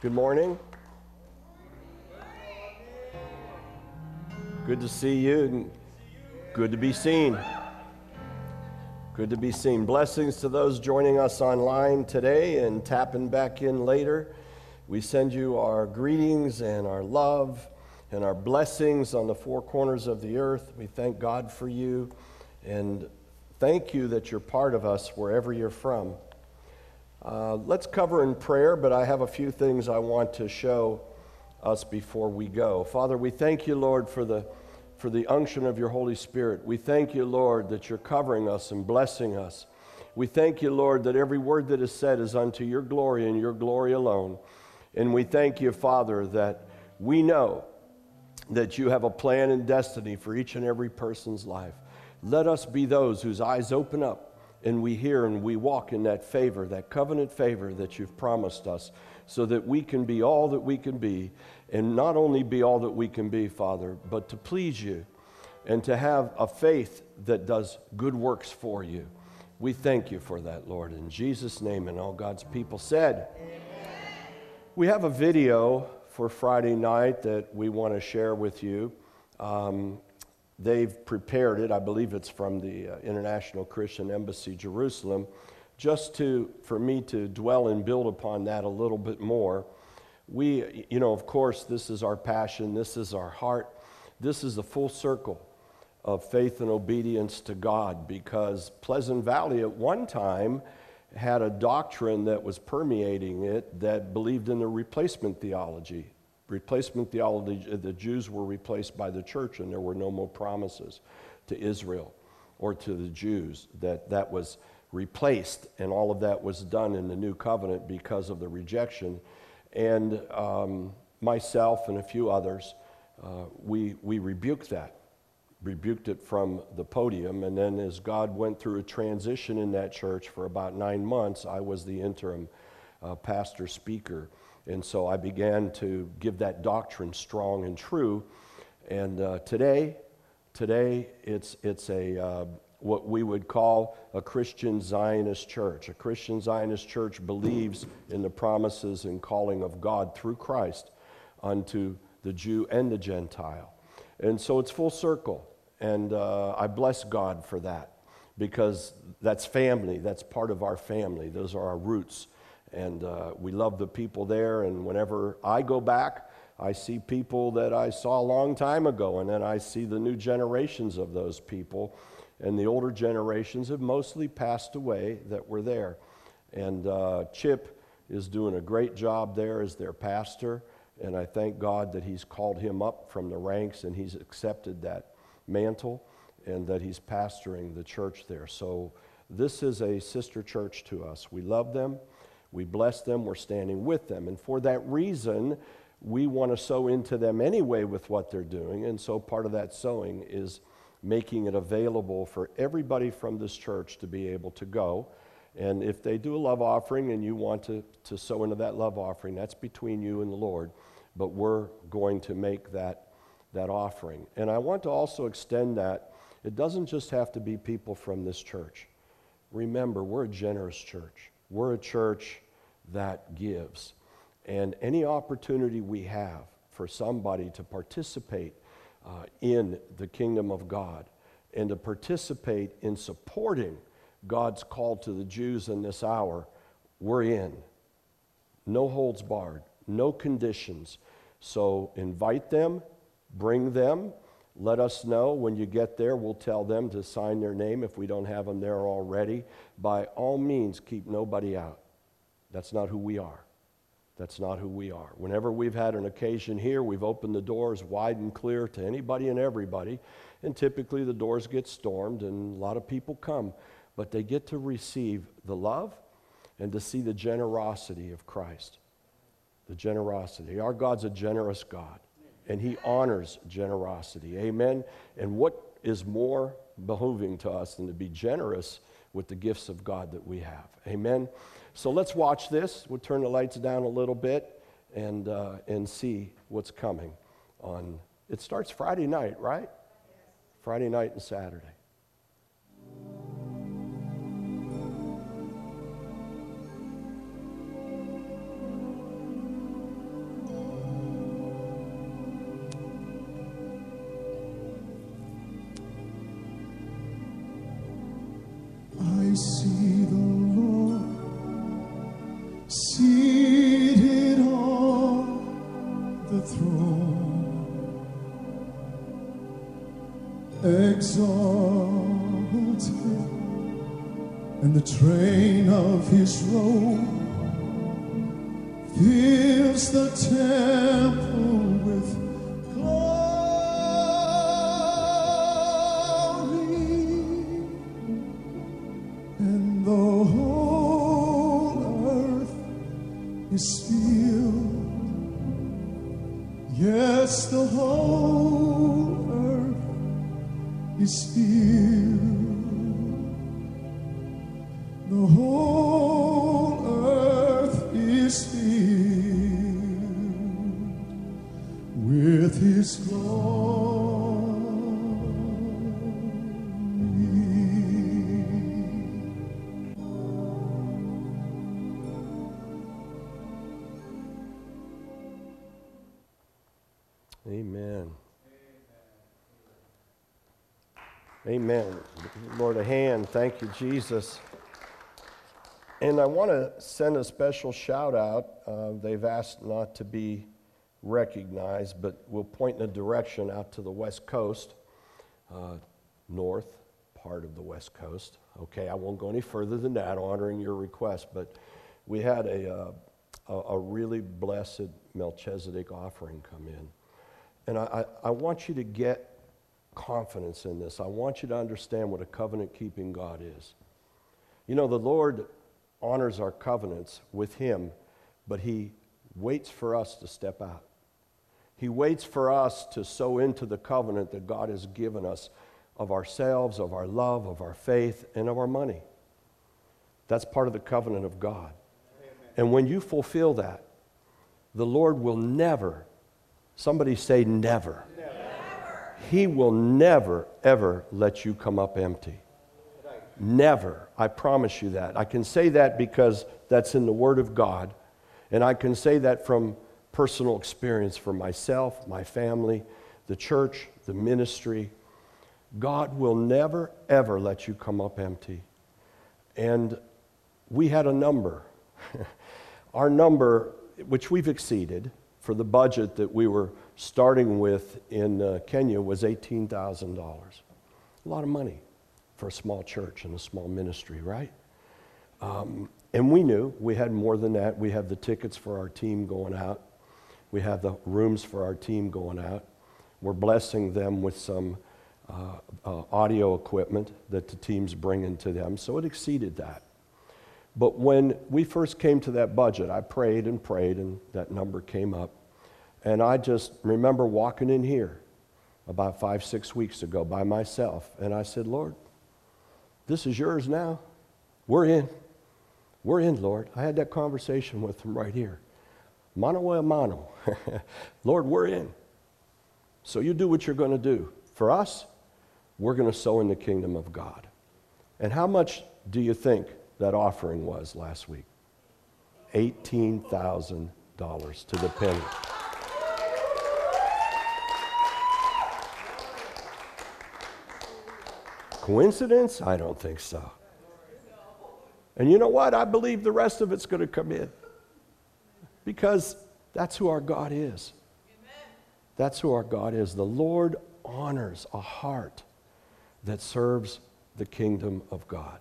Good morning. Good to see you good to be seen. Good to be seen. Blessings to those joining us online today and tapping back in later. We send you our greetings and our love and our blessings on the four corners of the earth. We thank God for you and thank you that you're part of us wherever you're from. Uh, let's cover in prayer, but I have a few things I want to show us before we go. Father, we thank you, Lord, for the, for the unction of your Holy Spirit. We thank you, Lord, that you're covering us and blessing us. We thank you, Lord, that every word that is said is unto your glory and your glory alone. And we thank you, Father, that we know that you have a plan and destiny for each and every person's life. Let us be those whose eyes open up and we hear and we walk in that favor, that covenant favor that you've promised us, so that we can be all that we can be, and not only be all that we can be, Father, but to please you and to have a faith that does good works for you. We thank you for that, Lord. In Jesus' name, and all God's people said. Amen. We have a video for Friday night that we want to share with you. Um, they've prepared it. I believe it's from the uh, International Christian Embassy, Jerusalem, just to, for me to dwell and build upon that a little bit more. We, you know, of course, this is our passion, this is our heart, this is the full circle of faith and obedience to God because Pleasant Valley at one time had a doctrine that was permeating it that believed in the replacement theology replacement theology, the Jews were replaced by the church, and there were no more promises to Israel or to the Jews. That that was replaced, and all of that was done in the new covenant because of the rejection. And um, myself and a few others, uh, we, we rebuked that, rebuked it from the podium. And then, as God went through a transition in that church for about nine months, I was the interim uh, pastor speaker. And so I began to give that doctrine strong and true. And uh, today, today it's, it's a, uh, what we would call a Christian Zionist church. A Christian Zionist church believes in the promises and calling of God through Christ unto the Jew and the Gentile. And so it's full circle. And uh, I bless God for that because that's family. That's part of our family. Those are our roots. And uh, we love the people there. And whenever I go back, I see people that I saw a long time ago, and then I see the new generations of those people. And the older generations have mostly passed away that were there. And uh, Chip is doing a great job there as their pastor. And I thank God that he's called him up from the ranks and he's accepted that mantle and that he's pastoring the church there. So this is a sister church to us. We love them. We bless them, we're standing with them. And for that reason, we want to sow into them anyway with what they're doing. And so part of that sowing is making it available for everybody from this church to be able to go. And if they do a love offering and you want to, to sow into that love offering, that's between you and the Lord. But we're going to make that, that offering. And I want to also extend that. It doesn't just have to be people from this church. Remember, we're a generous church. We're a church that gives. And any opportunity we have for somebody to participate uh, in the kingdom of God and to participate in supporting God's call to the Jews in this hour, we're in. No holds barred, no conditions. So invite them, bring them. Let us know when you get there. We'll tell them to sign their name if we don't have them there already. By all means, keep nobody out. That's not who we are. That's not who we are. Whenever we've had an occasion here, we've opened the doors wide and clear to anybody and everybody. And typically the doors get stormed and a lot of people come. But they get to receive the love and to see the generosity of Christ. The generosity. Our God's a generous God and he honors generosity. Amen. And what is more behooving to us than to be generous with the gifts of God that we have? Amen. So let's watch this. We'll turn the lights down a little bit and, uh, and see what's coming on. It starts Friday night, right? Friday night and Saturday. The whole earth is filled with His glory. Amen. Amen. Lord, a hand. Thank you, Jesus. And I want to send a special shout out. Uh, they've asked not to be recognized, but we'll point in a direction out to the West Coast, uh, north part of the West Coast. Okay, I won't go any further than that, honoring your request, but we had a, uh, a, really blessed Melchizedek offering come in. And I, I, I want you to get confidence in this. I want you to understand what a covenant keeping God is. You know, the Lord honors our covenants with Him, but He waits for us to step out. He waits for us to sow into the covenant that God has given us of ourselves, of our love, of our faith, and of our money. That's part of the covenant of God. And when you fulfill that, the Lord will never, somebody say never. He will never, ever let you come up empty. Never. I promise you that. I can say that because that's in the Word of God. And I can say that from personal experience for myself, my family, the church, the ministry. God will never, ever let you come up empty. And we had a number. Our number, which we've exceeded for the budget that we were starting with in uh, Kenya, was $18,000. A lot of money for a small church and a small ministry, right? Um, and we knew we had more than that. We have the tickets for our team going out, we have the rooms for our team going out. We're blessing them with some uh, uh, audio equipment that the team's bringing to them, so it exceeded that. But when we first came to that budget, I prayed and prayed, and that number came up. And I just remember walking in here about five, six weeks ago by myself, and I said, Lord, this is yours now. We're in. We're in, Lord. I had that conversation with him right here. Mano a mano. Lord, we're in. So you do what you're going to do. For us, we're going to sow in the kingdom of God. And how much do you think that offering was last week? $18,000 to the penny. Coincidence? I don't think so. And you know what? I believe the rest of it's going to come in. Because that's who our God is. That's who our God is. The Lord honors a heart that serves the kingdom of God.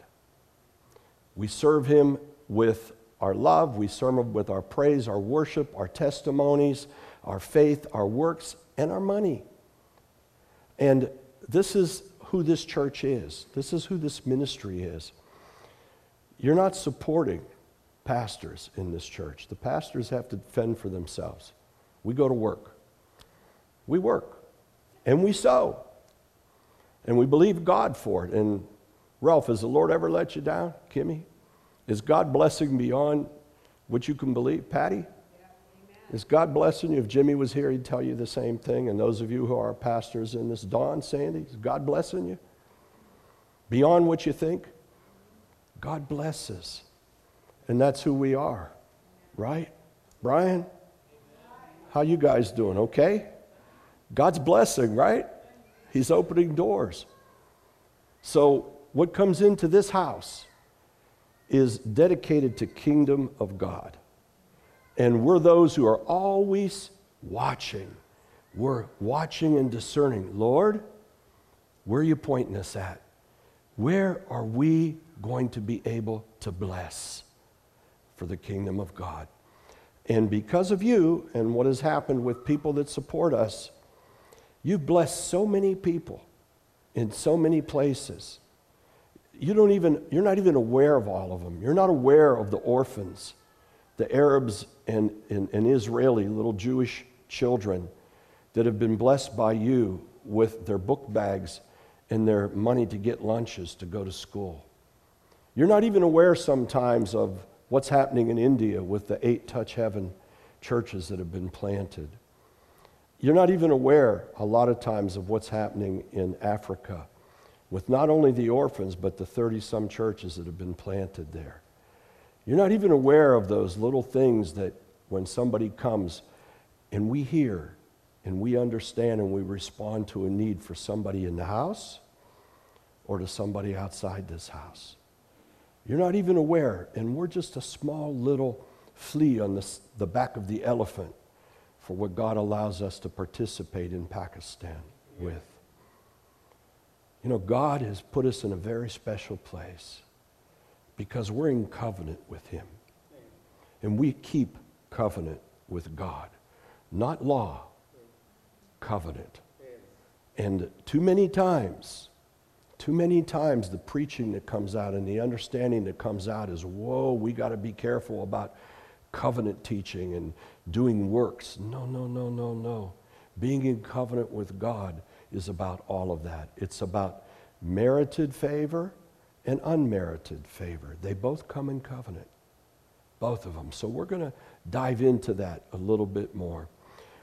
We serve Him with our love, we serve Him with our praise, our worship, our testimonies, our faith, our works, and our money. And this is who this church is, this is who this ministry is. You're not supporting pastors in this church. The pastors have to fend for themselves. We go to work. We work. And we sow. And we believe God for it. And Ralph, has the Lord ever let you down? Kimmy? Is God blessing beyond what you can believe? Patty? Is God blessing you? If Jimmy was here, he'd tell you the same thing. And those of you who are pastors in this, Don, Sandy, is God blessing you? Beyond what you think? God blesses. And that's who we are, right? Brian? How you guys doing? Okay? God's blessing, right? He's opening doors. So what comes into this house is dedicated to kingdom of God. And we're those who are always watching. We're watching and discerning. Lord, Where are you pointing us at? Where are we going to be able to bless for the kingdom of God? And because of you and what has happened with people that support us, you've blessed so many people in so many places. You don't even, you're not even aware of all of them. You're not aware of the orphans, the Arabs and, and, and Israeli little Jewish children that have been blessed by you with their book bags and their money to get lunches to go to school. You're not even aware sometimes of what's happening in India with the eight touch heaven churches that have been planted. You're not even aware a lot of times of what's happening in Africa with not only the orphans, but the 30 some churches that have been planted there. You're not even aware of those little things that when somebody comes and we hear and we understand and we respond to a need for somebody in the house or to somebody outside this house. You're not even aware, and we're just a small little flea on the, the back of the elephant for what God allows us to participate in Pakistan with. You know, God has put us in a very special place because we're in covenant with Him. And we keep covenant with God, not law, covenant. And too many times, too many times the preaching that comes out and the understanding that comes out is, whoa, we got to be careful about covenant teaching and doing works. No, no, no, no, no. Being in covenant with God is about all of that. It's about merited favor and unmerited favor. They both come in covenant, both of them. So we're going to dive into that a little bit more.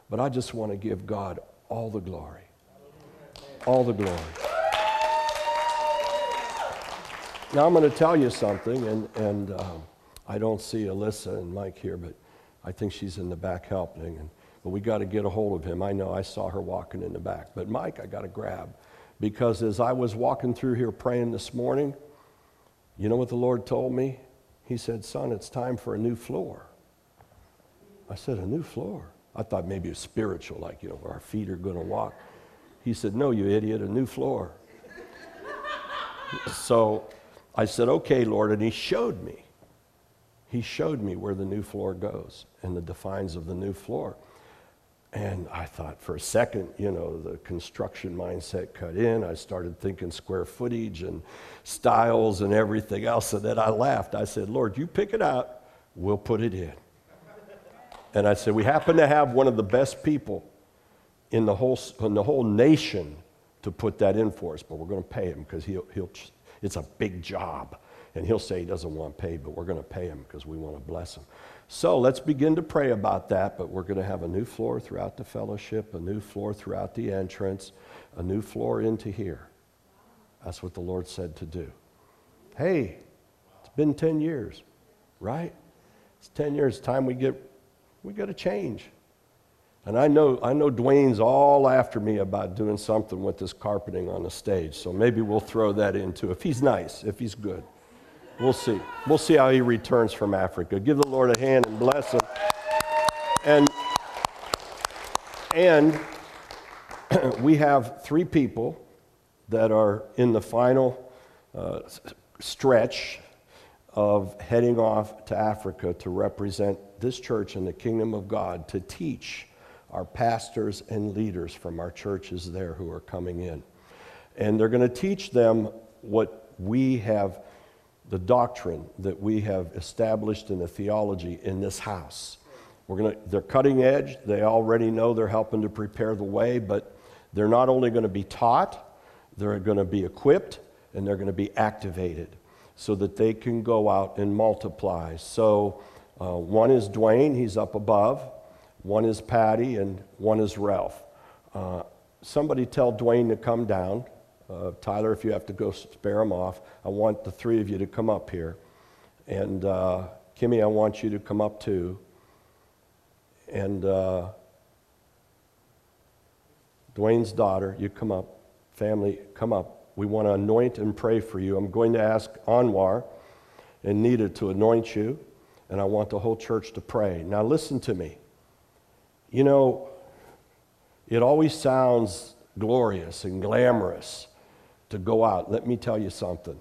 But I just want to give God all the glory. All the glory. Now I'm going to tell you something, and, and um, I don't see Alyssa and Mike here, but I think she's in the back helping. And, but we got to get a hold of him. I know I saw her walking in the back. But Mike, I got to grab. Because as I was walking through here praying this morning, you know what the Lord told me? He said, Son, it's time for a new floor. I said, A new floor? I thought maybe it's spiritual, like, you know, our feet are going to walk. He said, No, you idiot, a new floor. so I said, Okay, Lord. And He showed me. He showed me where the new floor goes and the defines of the new floor. And I thought for a second, you know, the construction mindset cut in. I started thinking square footage and styles and everything else. And then I laughed. I said, Lord, you pick it out, we'll put it in. And I said, We happen to have one of the best people in the whole, in the whole nation to put that in for us, but we're going to pay him because he'll, he'll, it's a big job. And he'll say he doesn't want paid, but we're going to pay him because we want to bless him. So let's begin to pray about that, but we're going to have a new floor throughout the fellowship, a new floor throughout the entrance, a new floor into here. That's what the Lord said to do. Hey, it's been 10 years, right? It's 10 years. Time we get, we got to change. And I know, I know Dwayne's all after me about doing something with this carpeting on the stage, so maybe we'll throw that into if he's nice, if he's good. We'll see. We'll see how he returns from Africa. Give the Lord a hand and bless him. And, and we have three people that are in the final uh, stretch of heading off to Africa to represent this church in the kingdom of God to teach our pastors and leaders from our churches there who are coming in. And they're going to teach them what we have the doctrine that we have established in the theology in this house. We're gonna, they're cutting edge. They already know they're helping to prepare the way, but they're not only going to be taught, they're going to be equipped and they're going to be activated so that they can go out and multiply. So uh, one is Dwayne, he's up above. One is Patty, and one is Ralph. Uh, somebody tell Dwayne to come down. Uh, Tyler, if you have to go spare them off, I want the three of you to come up here. And uh, Kimmy, I want you to come up too. And uh, Dwayne's daughter, you come up. Family, come up. We want to anoint and pray for you. I'm going to ask Anwar and Nita to anoint you, and I want the whole church to pray. Now, listen to me. You know, it always sounds glorious and glamorous to go out. Let me tell you something.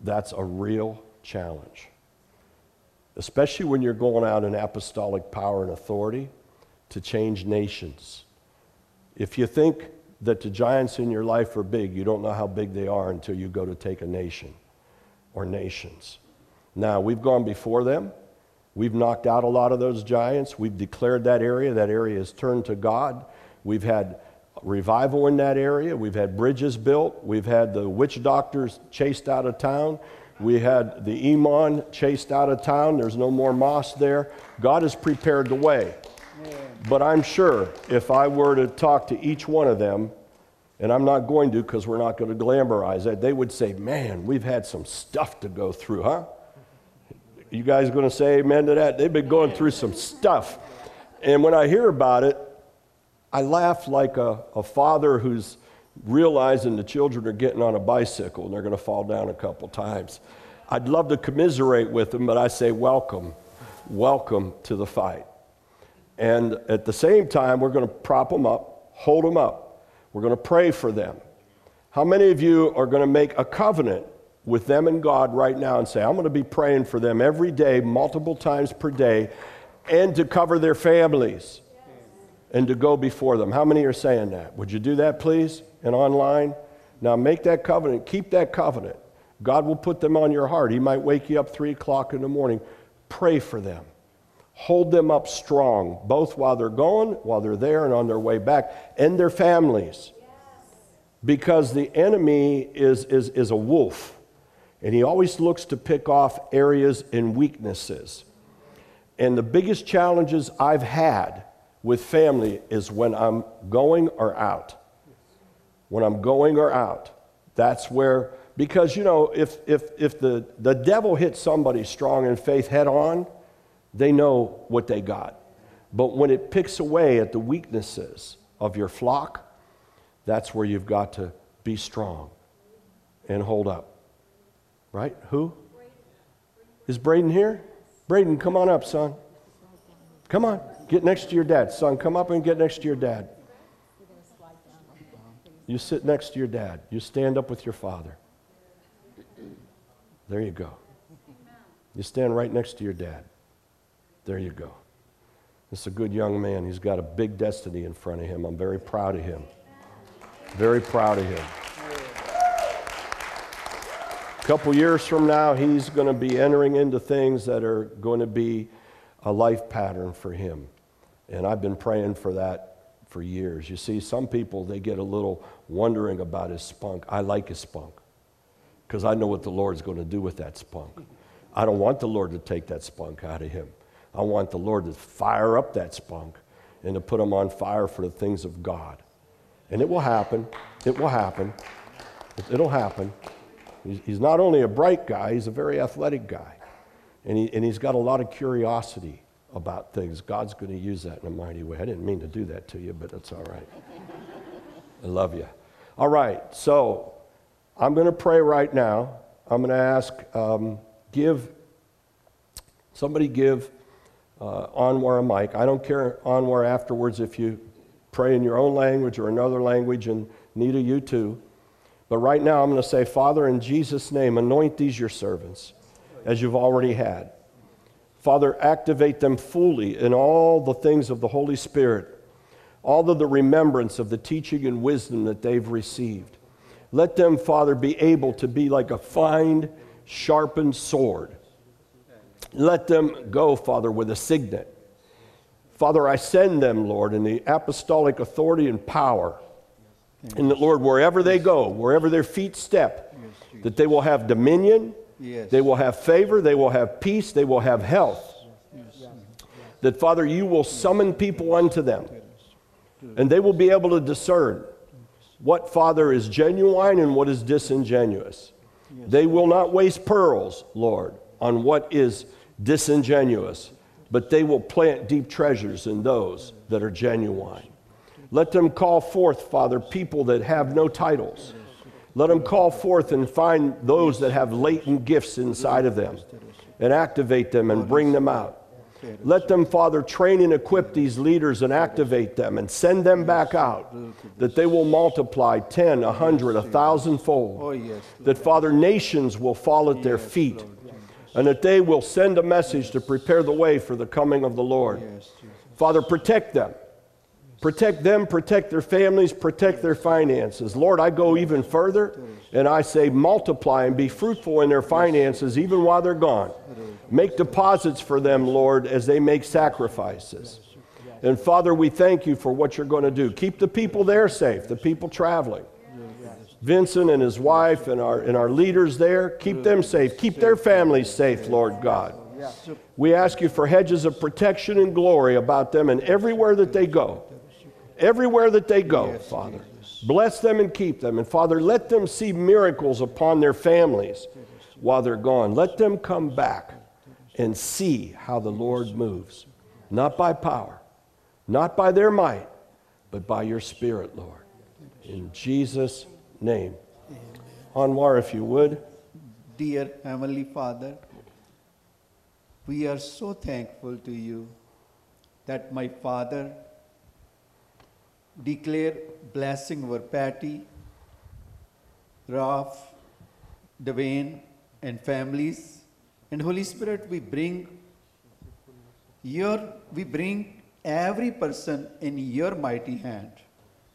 That's a real challenge. Especially when you're going out in apostolic power and authority to change nations. If you think that the giants in your life are big, you don't know how big they are until you go to take a nation or nations. Now, we've gone before them. We've knocked out a lot of those giants. We've declared that area. That area is turned to God. We've had revival in that area. We've had bridges built. We've had the witch doctors chased out of town. We had the Imam chased out of town. There's no more mosque there. God has prepared the way. But I'm sure if I were to talk to each one of them, and I'm not going to because we're not going to glamorize it, they would say, Man, we've had some stuff to go through, huh? You guys going to say amen to that? They've been going through some stuff. And when I hear about it, I laugh like a, a father who's realizing the children are getting on a bicycle and they're going to fall down a couple times. I'd love to commiserate with them, but I say, Welcome, welcome to the fight. And at the same time, we're going to prop them up, hold them up. We're going to pray for them. How many of you are going to make a covenant with them and God right now and say, I'm going to be praying for them every day, multiple times per day, and to cover their families and to go before them? How many are saying that? Would you do that, please? And online? Now make that covenant, keep that covenant. God will put them on your heart. He might wake you up three o'clock in the morning. Pray for them. Hold them up strong, both while they're going, while they're there, and on their way back, and their families. Because the enemy is, is, is a wolf, and he always looks to pick off areas and weaknesses. And the biggest challenges I've had with family is when I'm going or out. When I'm going or out. That's where, because you know, if, if, if the, the devil hits somebody strong in faith head on, they know what they got. But when it picks away at the weaknesses of your flock, that's where you've got to be strong and hold up. Right? Who? Is Braden here? Braden, come on up, son. Come on. Get next to your dad. Son, come up and get next to your dad. You sit next to your dad. You stand up with your father. There you go. You stand right next to your dad. There you go. This is a good young man. He's got a big destiny in front of him. I'm very proud of him. Very proud of him. A couple years from now, he's going to be entering into things that are going to be a life pattern for him. And I've been praying for that for years. You see, some people, they get a little wondering about his spunk. I like his spunk because I know what the Lord's going to do with that spunk. I don't want the Lord to take that spunk out of him. I want the Lord to fire up that spunk and to put him on fire for the things of God. And it will happen. It will happen. It'll happen. He's not only a bright guy, he's a very athletic guy. And, he, and he's got a lot of curiosity about things. God's going to use that in a mighty way. I didn't mean to do that to you, but it's all right. I love you. All right, so I'm going to pray right now. I'm going to ask, um, give, somebody give uh, Anwar a mic. I don't care, Anwar, afterwards if you pray in your own language or another language, and Nita, you too. But right now, I'm going to say, Father, in Jesus' name, anoint these your servants as you've already had. Father, activate them fully in all the things of the Holy Spirit, all of the remembrance of the teaching and wisdom that they've received. Let them, Father, be able to be like a fine, sharpened sword let them go, Father, with a signet. Father, I send them, Lord, in the apostolic authority and power. And that, Lord, wherever they go, wherever their feet step, that they will have dominion, yes. they will have favor, they will have peace, they will have health. Yes. That, Father, you will summon people unto them, and they will be able to discern what, Father, is genuine and what is disingenuous. Yes. They will not waste pearls, Lord, on what is disingenuous, but they will plant deep treasures in those that are genuine. Let them call forth, Father, people that have no titles. Let them call forth and find those that have latent gifts inside of them and activate them and bring them out. Let them, Father, train and equip these leaders and activate them and send them back out, that they will multiply 10, 100, a thousand fold. That, Father, nations will fall at their feet, and that they will send a message to prepare the way for the coming of the Lord. Father, protect them. Protect them, protect their families, protect their finances. Lord, I go even further and I say multiply and be fruitful in their finances even while they're gone. Make deposits for them, Lord, as they make sacrifices. And Father, we thank you for what you're going to do. Keep the people there safe, the people traveling. Vincent and his wife and our, and our leaders there, keep them safe. Keep their families safe, Lord God. We ask you for hedges of protection and glory about them and everywhere that they go. Everywhere that they go, Father. Bless them and keep them. And Father, let them see miracles upon their families while they're gone. Let them come back and see how the Lord moves. Not by power, not by their might, but by your Spirit, Lord. In Jesus' name. Anwar, if you would. Dear Heavenly Father, we are so thankful to you that my father declare blessing over Patty, Ralph, Dwayne, and families. And Holy Spirit, we bring your we bring every person in your mighty hand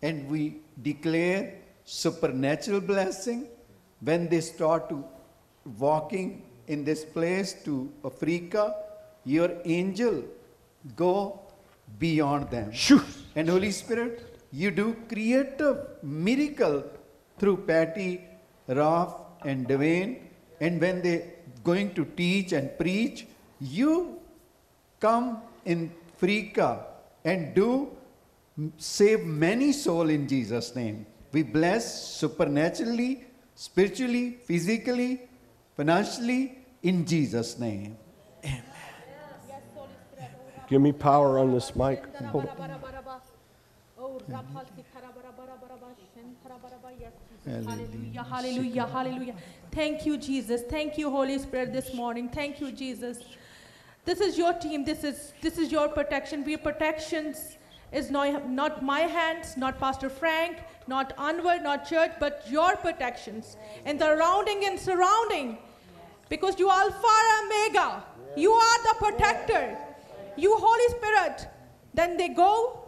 and we declare supernatural blessing when they start to walking in this place to Africa your angel go beyond them Shoo! and holy spirit you do create a miracle through patty ralph and dwayne and when they going to teach and preach you come in Africa and do mm, save many soul in Jesus name. We bless supernaturally, spiritually, physically, financially in Jesus name. Amen. Give me power on this mic. Hold it. Hallelujah, hallelujah, hallelujah. Thank you, Jesus. Thank you, Holy Spirit, this morning. Thank you, Jesus. This is your team. This is this is your protection. We protections is not, not my hands, not Pastor Frank, not Anwar, not church, but your protections and the surrounding and surrounding. Because you are Alpha and Omega. You are the protector. You Holy Spirit. Then they go,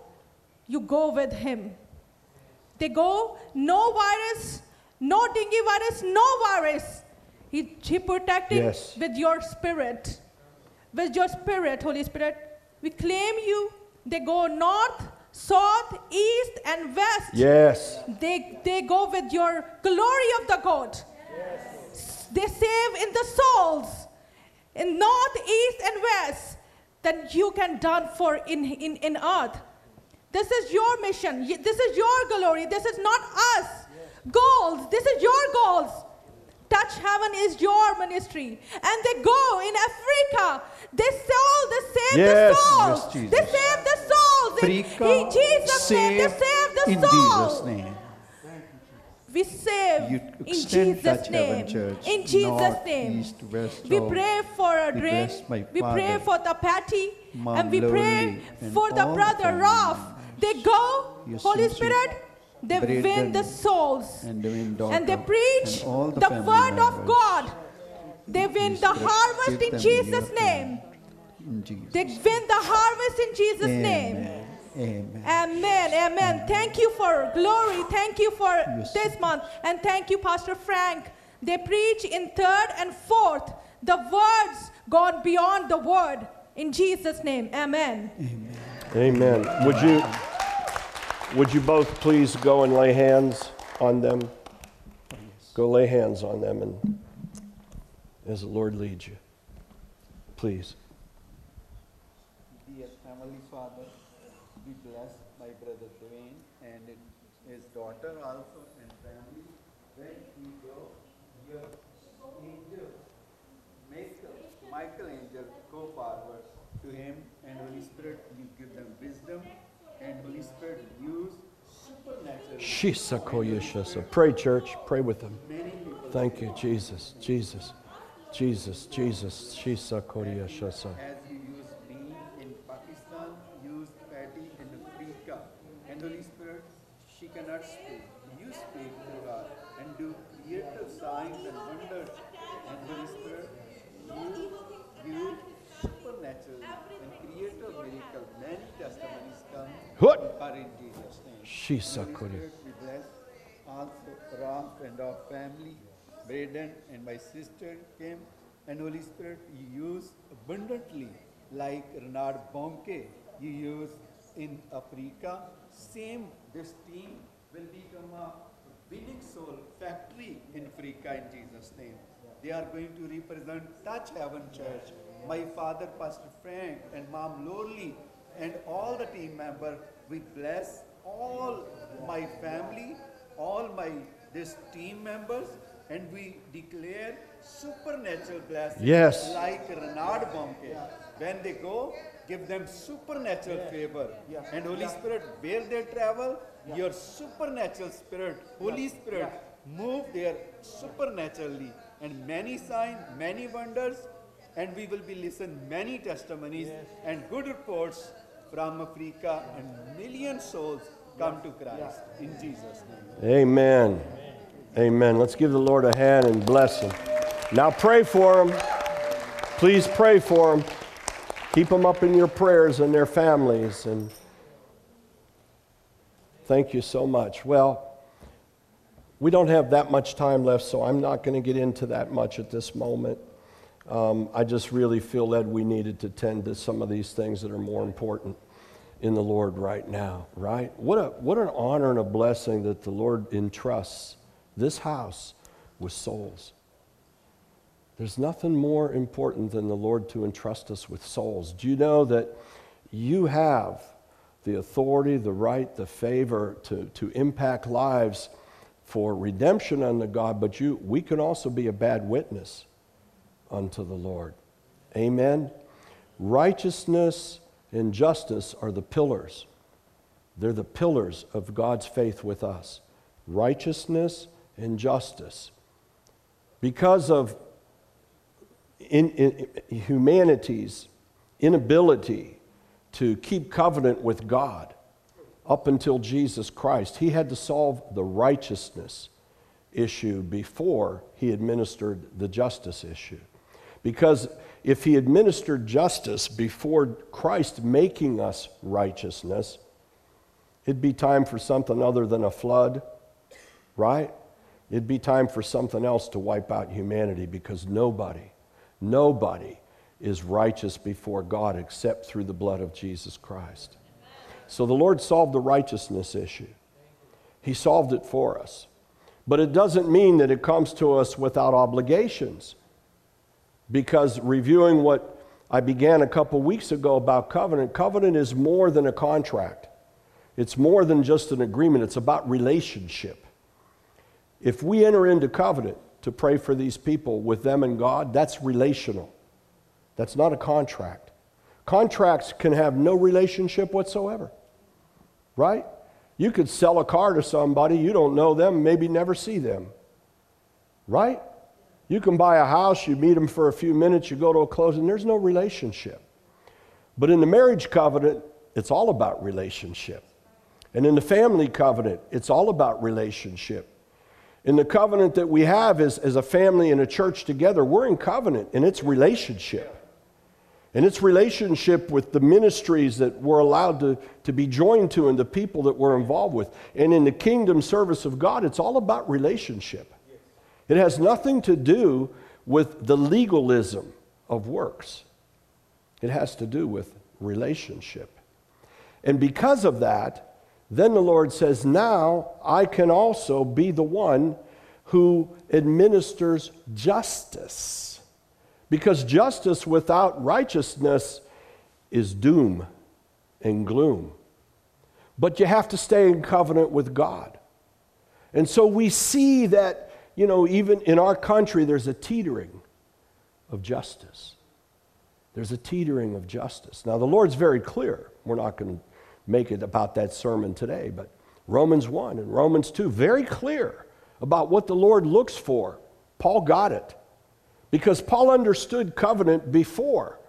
you go with him. They go, no virus, no dengue virus, no virus. He, he protecting Yes. with your spirit. With your spirit, Holy Spirit. We claim you. They go north, south, east, and west. Yes. They, they go with your glory of the God. Yes. They save in the souls, in north, east, and west, that you can done for in, in, in earth. This is your mission. This is your glory. This is not us. Goals. This is your goals. Touch Heaven is your ministry. And they go in Africa. They soul, they save Yes. the souls. Yes, Jesus. they save the souls. In, Africa in Jesus' name, they save save the in souls. Jesus name. We save You in Jesus' name. Heaven Church, in Jesus' north, name. east, west, we pray for a We drain. bless my We pray for the patty. And we pray for the brother Ralph. They go, Holy. Spirit, they win the souls. and they preach and the word of. God. They win the harvest in Jesus' name. in Jesus. They win the harvest in Jesus' name. Amen. Amen. Amen. Amen. Thank you for glory. Thank you for Yes. this month. And thank you, Pastor Frank. They preach in third and fourth. The words gone beyond the word. In Jesus' name. Amen. Amen. Would you, would you both please go and lay hands on them? Go lay hands on them and as the Lord leads you. Please. Pray, church. Pray with them. Thank you, Jesus, Jesus, Jesus, Jesus. Shisa Korea As you me in Pakistan, in And Spirit, she cannot speak. You speak to her and do signs and. And Spirit, you, supernatural and miracle. Many testimonies come. What? Are in Jesus' name. Ralph and our family, Braden and my sister came, and Holy Spirit, you use abundantly, like Renard Bonnke, you use in Africa. Same, this team will become a winning soul factory in Africa in Jesus' name. They are going to represent Touch Heaven Church. My father, Pastor Frank, and Mom Lorley, and all the team members, we bless all my family, all my this team members, and we declare supernatural blessings. Yes. Like Renard Bonnke. When they go, give them supernatural favor. And Holy Spirit, where they travel, your supernatural spirit, Holy Spirit, move there supernaturally. And many signs, many wonders, and we will be listen many testimonies and good reports from Africa and million souls come to Christ in Jesus name. Amen. Amen. Let's give the Lord a hand and bless him. Now pray for them. Please pray for them. Keep them up in your prayers and their families. And thank you so much. Well, we don't have that much time left, so I'm not going to get into that much at this moment. Um, I just really feel that we needed to tend to some of these things that are more important in the Lord right now, right? What, a, what an honor and a blessing that the Lord entrusts this house with souls. There's nothing more important than the Lord to entrust us with souls. Do you know that you have the authority, the right, the favor to, to impact lives for redemption unto God, but you, we can also be a bad witness unto the Lord. Amen. Righteousness and justice are the pillars. They're the pillars of God's faith with us. Righteousness and justice. Because of in, in, humanity's inability to keep covenant with God up until Jesus Christ, he had to solve the righteousness issue before he administered the justice issue. Because if he administered justice before Christ making us righteousness, it'd be time for something other than a flood, right? It'd be time for something else to wipe out humanity because nobody, nobody is righteous before God except through the blood of Jesus Christ. So the Lord solved the righteousness issue. He solved it for us. But it doesn't mean that it comes to us without obligations. Because reviewing what I began a couple weeks ago about covenant, covenant is more than a contract. It's more than just an agreement, it's about relationship. If we enter into covenant to pray for these people with them and God, that's relational. That's not a contract. Contracts can have no relationship whatsoever, right? You could sell a car to somebody, you don't know them, maybe never see them, right? You can buy a house, you meet them for a few minutes, you go to a closing, there's no relationship. But in the marriage covenant, it's all about relationship. And in the family covenant, it's all about relationship. In the covenant that we have as, as a family and a church together, we're in covenant and it's relationship. And it's relationship with the ministries that we're allowed to, to be joined to and the people that we're involved with. And in the kingdom service of God, it's all about relationship. It has nothing to do with the legalism of works, it has to do with relationship. And because of that, then the Lord says, Now I can also be the one who administers justice. Because justice without righteousness is doom and gloom. But you have to stay in covenant with God. And so we see that, you know, even in our country, there's a teetering of justice. There's a teetering of justice. Now, the Lord's very clear. We're not going to make it about that sermon today, but Romans 1 and Romans 2, very clear about what the Lord looks for. Paul got it because Paul understood covenant before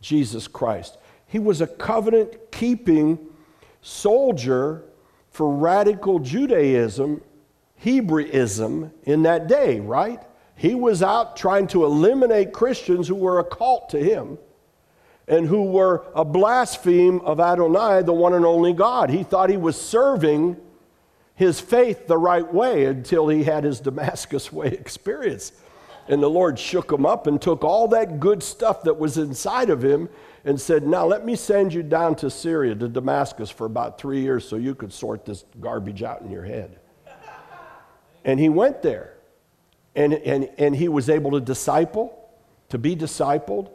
Jesus Christ. He was a covenant keeping soldier for radical Judaism, Hebraism in that day, right? He was out trying to eliminate Christians who were a cult to him and who were a blaspheme of Adonai, the one and only God. He thought he was serving his faith the right way until he had his Damascus way experience. And the Lord shook him up and took all that good stuff that was inside of him and said, Now let me send you down to Syria, to Damascus, for about three years so you could sort this garbage out in your head. And he went there. And, and, and he was able to disciple, to be discipled.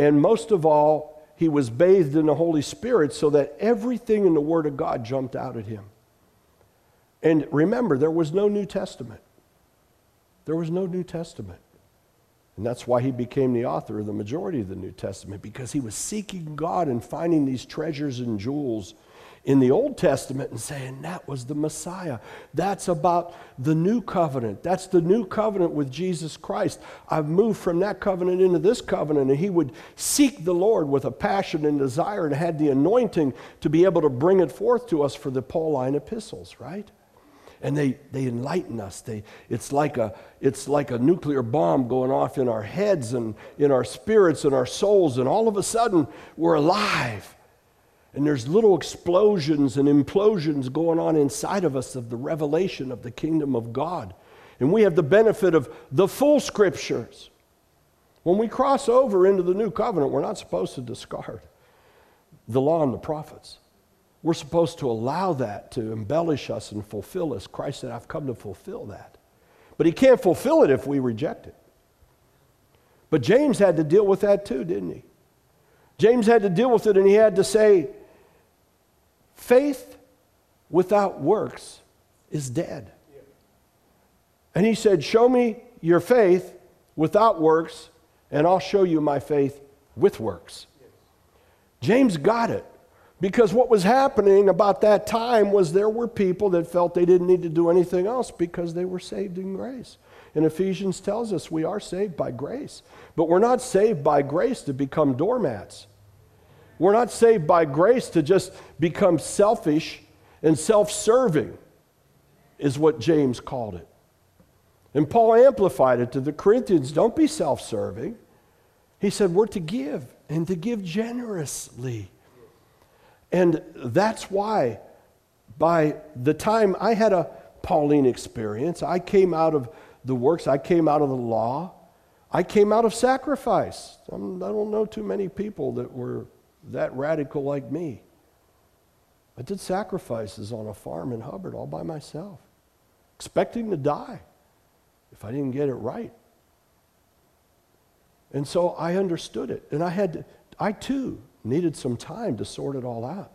And most of all, he was bathed in the Holy Spirit so that everything in the Word of God jumped out at him. And remember, there was no New Testament. There was no New Testament. And that's why he became the author of the majority of the New Testament, because he was seeking God and finding these treasures and jewels in the Old Testament and saying that was the Messiah. That's about the new covenant. That's the new covenant with Jesus Christ. I've moved from that covenant into this covenant. And he would seek the Lord with a passion and desire and had the anointing to be able to bring it forth to us for the Pauline epistles, right? and they, they enlighten us. They, it's, like a, it's like a nuclear bomb going off in our heads and in our spirits and our souls, and all of a sudden we're alive. And there's little explosions and implosions going on inside of us of the revelation of the kingdom of God. And we have the benefit of the full scriptures. When we cross over into the new covenant, we're not supposed to discard the law and the prophets. We're supposed to allow that to embellish us and fulfill us. Christ said, I've come to fulfill that. But he can't fulfill it if we reject it. But James had to deal with that too, didn't he? James had to deal with it and he had to say, faith without works is dead. And he said, Show me your faith without works, and I'll show you my faith with works. James got it. Because what was happening about that time was there were people that felt they didn't need to do anything else because they were saved in grace. And Ephesians tells us we are saved by grace. But we're not saved by grace to become doormats. We're not saved by grace to just become selfish and self serving, is what James called it. And Paul amplified it to the Corinthians don't be self serving. He said, We're to give and to give generously. And that's why, by the time I had a Pauline experience, I came out of the works, I came out of the law, I came out of sacrifice. I'm, I do not know too many people that were that radical like me. I did sacrifices on a farm in Hubbard all by myself, expecting to die if I didn't get it right. And so I understood it. And I had to, I too needed some time to sort it all out.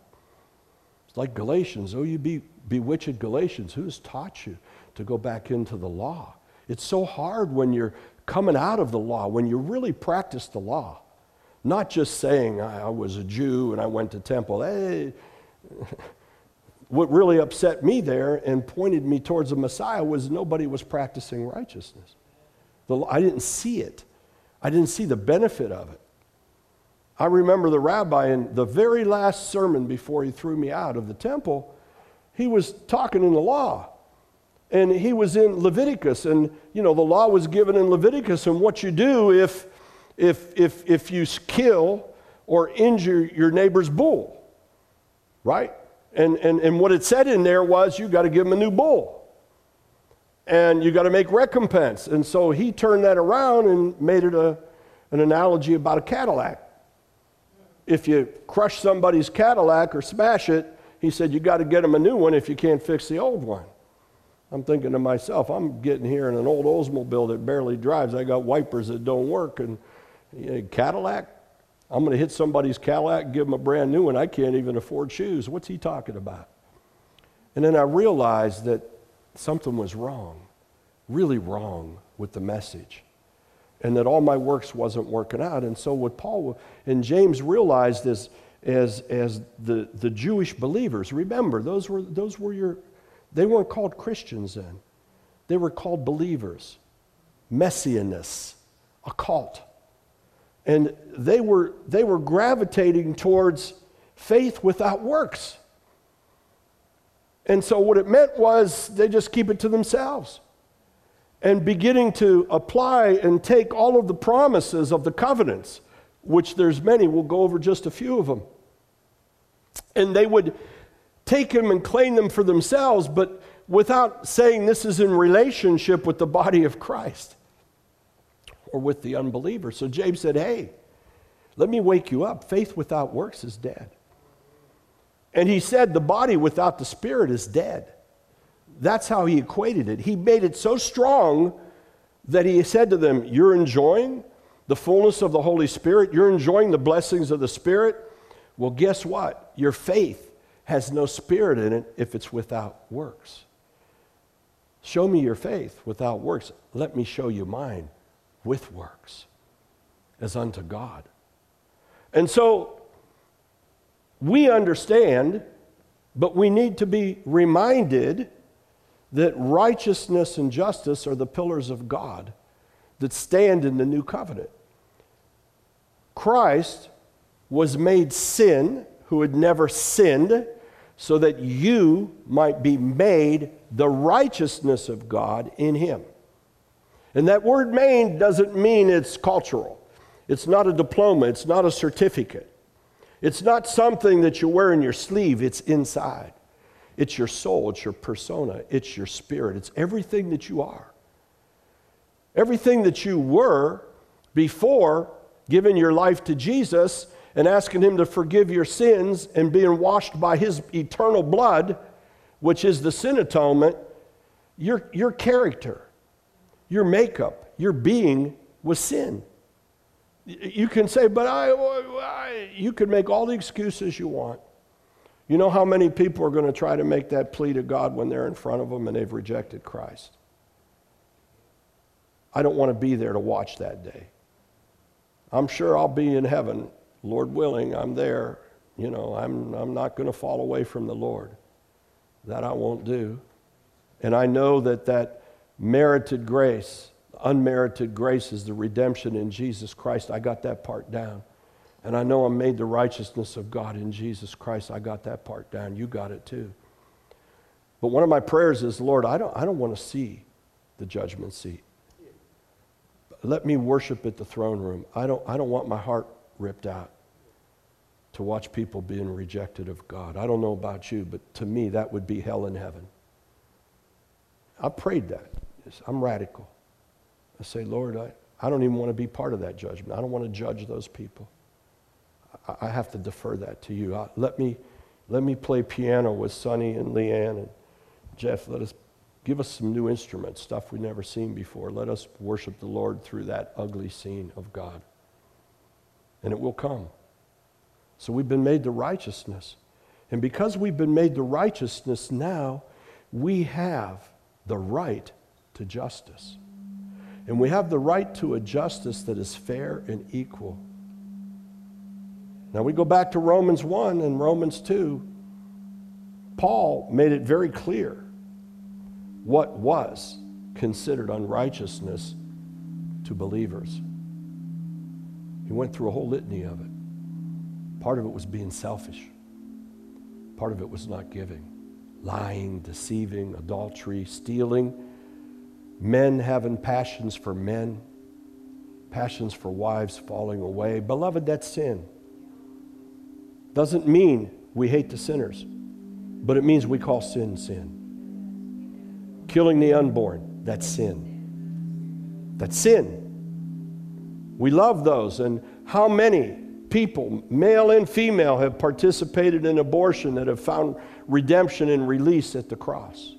It's like Galatians. Oh, you be, bewitched Galatians. Who's taught you to go back into the law? It's so hard when you're coming out of the law, when you really practice the law. Not just saying, I, was a Jew and I went to temple. Hey, what really upset me there and pointed me towards the Messiah was nobody was practicing righteousness. The, I didn't see it. I didn't see the benefit of it. I remember the rabbi in the very last sermon before he threw me out of the temple, he was talking in the law. And he was in Leviticus, and you know, the law was given in Leviticus, and what you do if if if if you kill or injure your neighbor's bull, right? And and, and what it said in there was you got to give him a new bull. And you got to make recompense. And so he turned that around and made it a, an analogy about a Cadillac if you crush somebody's Cadillac or smash it, he said, you got to get him a new one if you can't fix the old one. I'm thinking to myself, I'm getting here in an old Oldsmobile that barely drives. I got wipers that don't work. And Cadillac, I'm going to hit somebody's Cadillac, give them a brand new one. I can't even afford shoes. What's he talking about? And then I realized that something was wrong, really wrong with the message and that all my works wasn't working out. And so what Paul and James realized is as, as the, the Jewish believers, remember, those were, those were your, they weren't called Christians then. They were called believers, messianists, a cult. And they were, they were gravitating towards faith without works. And so what it meant was they just keep it to themselves. And beginning to apply and take all of the promises of the covenants, which there's many, we'll go over just a few of them. And they would take them and claim them for themselves, but without saying this is in relationship with the body of Christ or with the unbeliever. So James said, Hey, let me wake you up. Faith without works is dead. And he said, The body without the spirit is dead. That's how he equated it. He made it so strong that he said to them, You're enjoying the fullness of the Holy Spirit, you're enjoying the blessings of the Spirit. Well, guess what? Your faith has no spirit in it if it's without works. Show me your faith without works. Let me show you mine with works as unto God. And so we understand, but we need to be reminded that righteousness and justice are the pillars of God that stand in the new covenant. Christ was made sin who had never sinned so that you might be made the righteousness of God in him. And that word made doesn't mean it's cultural. It's not a diploma, it's not a certificate. It's not something that you wear in your sleeve, it's inside. It's your soul, it's your persona, it's your spirit, it's everything that you are. Everything that you were before giving your life to Jesus and asking Him to forgive your sins and being washed by His eternal blood, which is the sin atonement, your, your character, your makeup, your being was sin. You can say, but I, I, you can make all the excuses you want. You know how many people are going to try to make that plea to God when they're in front of them and they've rejected Christ? I don't want to be there to watch that day. I'm sure I'll be in heaven, Lord willing, I'm there. You know, I'm, I'm not going to fall away from the Lord. That I won't do. And I know that that merited grace unmerited grace is the redemption in Jesus Christ. I got that part down. And I know I'm made the righteousness of God in Jesus Christ. I got that part down. You got it too. But one of my prayers is, Lord, I don't, I don't want to see the judgment seat. Let me worship at the throne room. I don't, I don't want my heart ripped out to watch people being rejected of God. I don't know about you, but to me, that would be hell in heaven. I prayed that. I'm radical. I say, Lord, I, I don't even want to be part of that judgment. I don't want to judge those people. I, I have to defer that to you. I, let, me, let me play piano with Sonny and Leanne and Jeff. Let us give us some new instruments, stuff we've never seen before. Let us worship the Lord through that ugly scene of God. And it will come. So we've been made the righteousness. And because we've been made the righteousness now, we have the right to justice. And we have the right to a justice that is fair and equal. Now we go back to Romans 1 and Romans 2. Paul made it very clear what was considered unrighteousness to believers. He went through a whole litany of it. Part of it was being selfish, part of it was not giving, lying, deceiving, adultery, stealing men having passions for men, passions for wives falling away. Beloved, that's sin. Doesn't mean we hate the sinners, but it means we call sin sin. Killing the unborn, that's sin. That's sin. We love those. And how many people, male and female, have participated in abortion that have found redemption and release at the cross?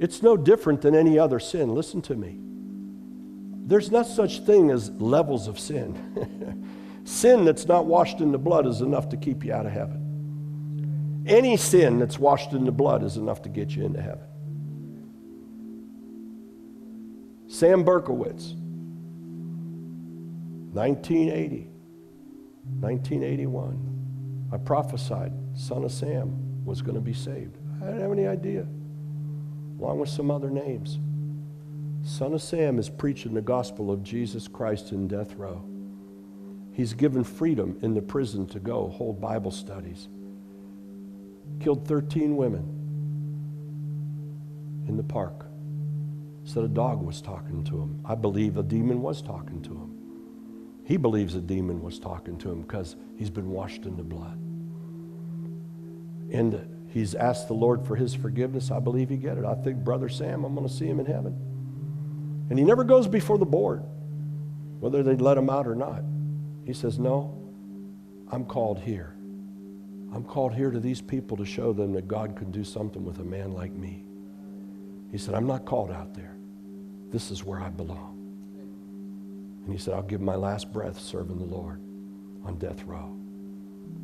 It's no different than any other sin. Listen to me. There's not such thing as levels of sin. sin that's not washed in the blood is enough to keep you out of heaven. Any sin that's washed in the blood is enough to get you into heaven. Sam Berkowitz, 1980, 1981. I prophesied son of Sam was going to be saved. I didn't have any idea along with some other names. Son of Sam is preaching the gospel of Jesus Christ in death row. He's given freedom in the prison to go hold Bible studies. Killed 13 women. in the park. Said a dog was talking to him. I believe a demon was talking to him. He believes a demon was talking to him because he's been washed in the blood. And he's asked the Lord for his forgiveness. I believe he get it. I think Brother Sam, I'm going to see him in heaven. And he never goes before the board, whether they let him out or not. He says, No, I'm called here. I'm called here to these people to show them that God can do something with a man like me. He said, I'm not called out there. This is where I belong. And he said, I'll give my last breath serving the Lord on death row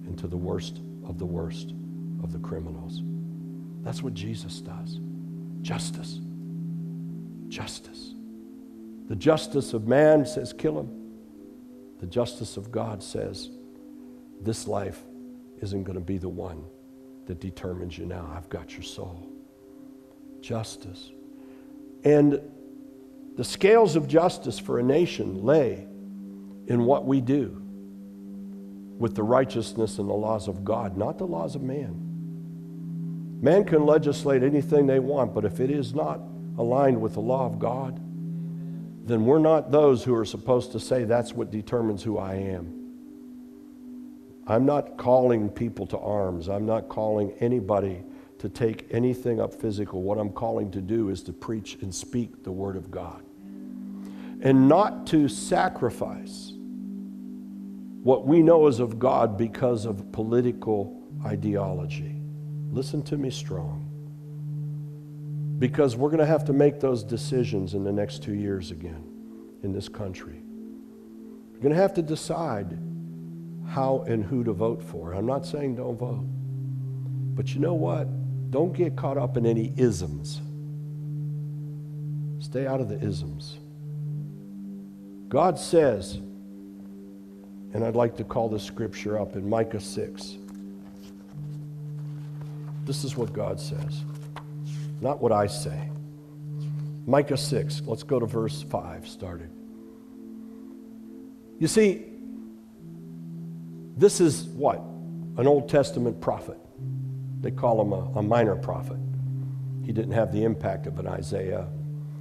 and to the worst of the worst of the criminals. That's what Jesus does. Justice. Justice. The justice of man says, kill him. The justice of God says, this life isn't going to be the one that determines you now. I've got your soul. Justice. And the scales of justice for a nation lay in what we do with the righteousness and the laws of God, not the laws of man. Man can legislate anything they want, but if it is not aligned with the law of God, then we're not those who are supposed to say that's what determines who I am. I'm not calling people to arms. I'm not calling anybody to take anything up physical. What I'm calling to do is to preach and speak the Word of God. And not to sacrifice what we know is of God because of political ideology. Listen to me strong. Because we're going to have to make those decisions in the next two years again in this country. We're going to have to decide how and who to vote for. I'm not saying don't vote. But you know what? Don't get caught up in any isms. Stay out of the isms. God says, and I'd like to call this scripture up in Micah 6. This is what God says, not what I say. Micah 6, let's go to verse 5 started. You see, this is what? An Old Testament prophet. They call him a, a minor prophet. He didn't have the impact of an Isaiah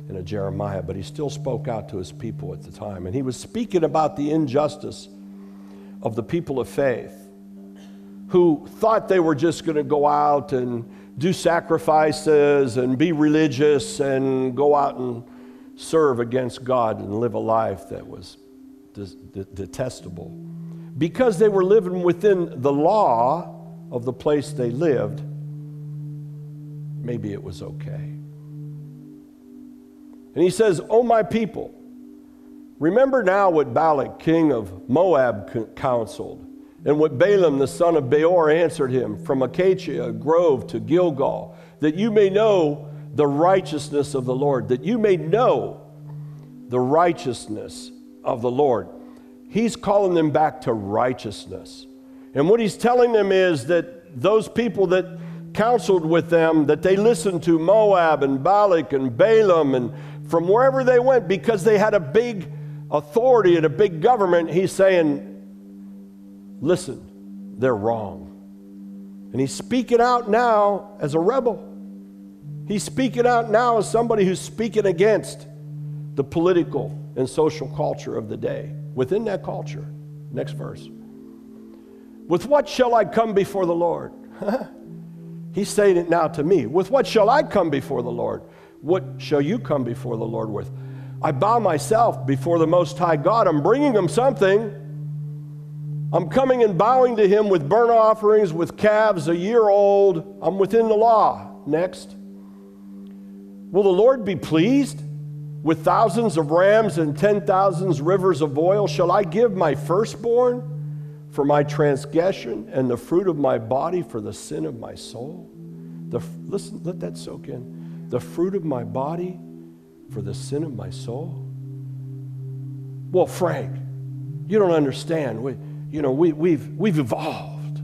and a Jeremiah, but he still spoke out to his people at the time. And he was speaking about the injustice of the people of faith who thought they were just going to go out and do sacrifices and be religious and go out and serve against God and live a life that was detestable because they were living within the law of the place they lived, maybe it was okay. And he says, Oh, my people, remember now what Balak, king of Moab, counseled, and what Balaam, the son of Beor, answered him from Acacia Grove to Gilgal, that you may know the righteousness of the Lord, that you may know the righteousness of the Lord. He's calling them back to righteousness. And what he's telling them is that those people that counseled with them, that they listened to Moab and Balak and Balaam and from wherever they went because they had a big authority and a big government, he's saying, listen, they're wrong. And he's speaking out now as a rebel. He's speaking out now as somebody who's speaking against the political and social culture of the day within that culture. Next verse. With what shall I come before the Lord? He's saying it now to me. With what shall I come before the Lord? What shall you come before the Lord with? I bow myself before the Most High God. I'm bringing him something. I'm coming and bowing to him with burnt offerings, with calves a year old. I'm within the law. Next. Will the Lord be pleased? With thousands of rams and ten thousands rivers of oil, shall I give my firstborn for my transgression and the fruit of my body for the sin of my soul? The, listen, let that soak in. The fruit of my body for the sin of my soul? Well, Frank, you don't understand. You know, we, we've, we've evolved.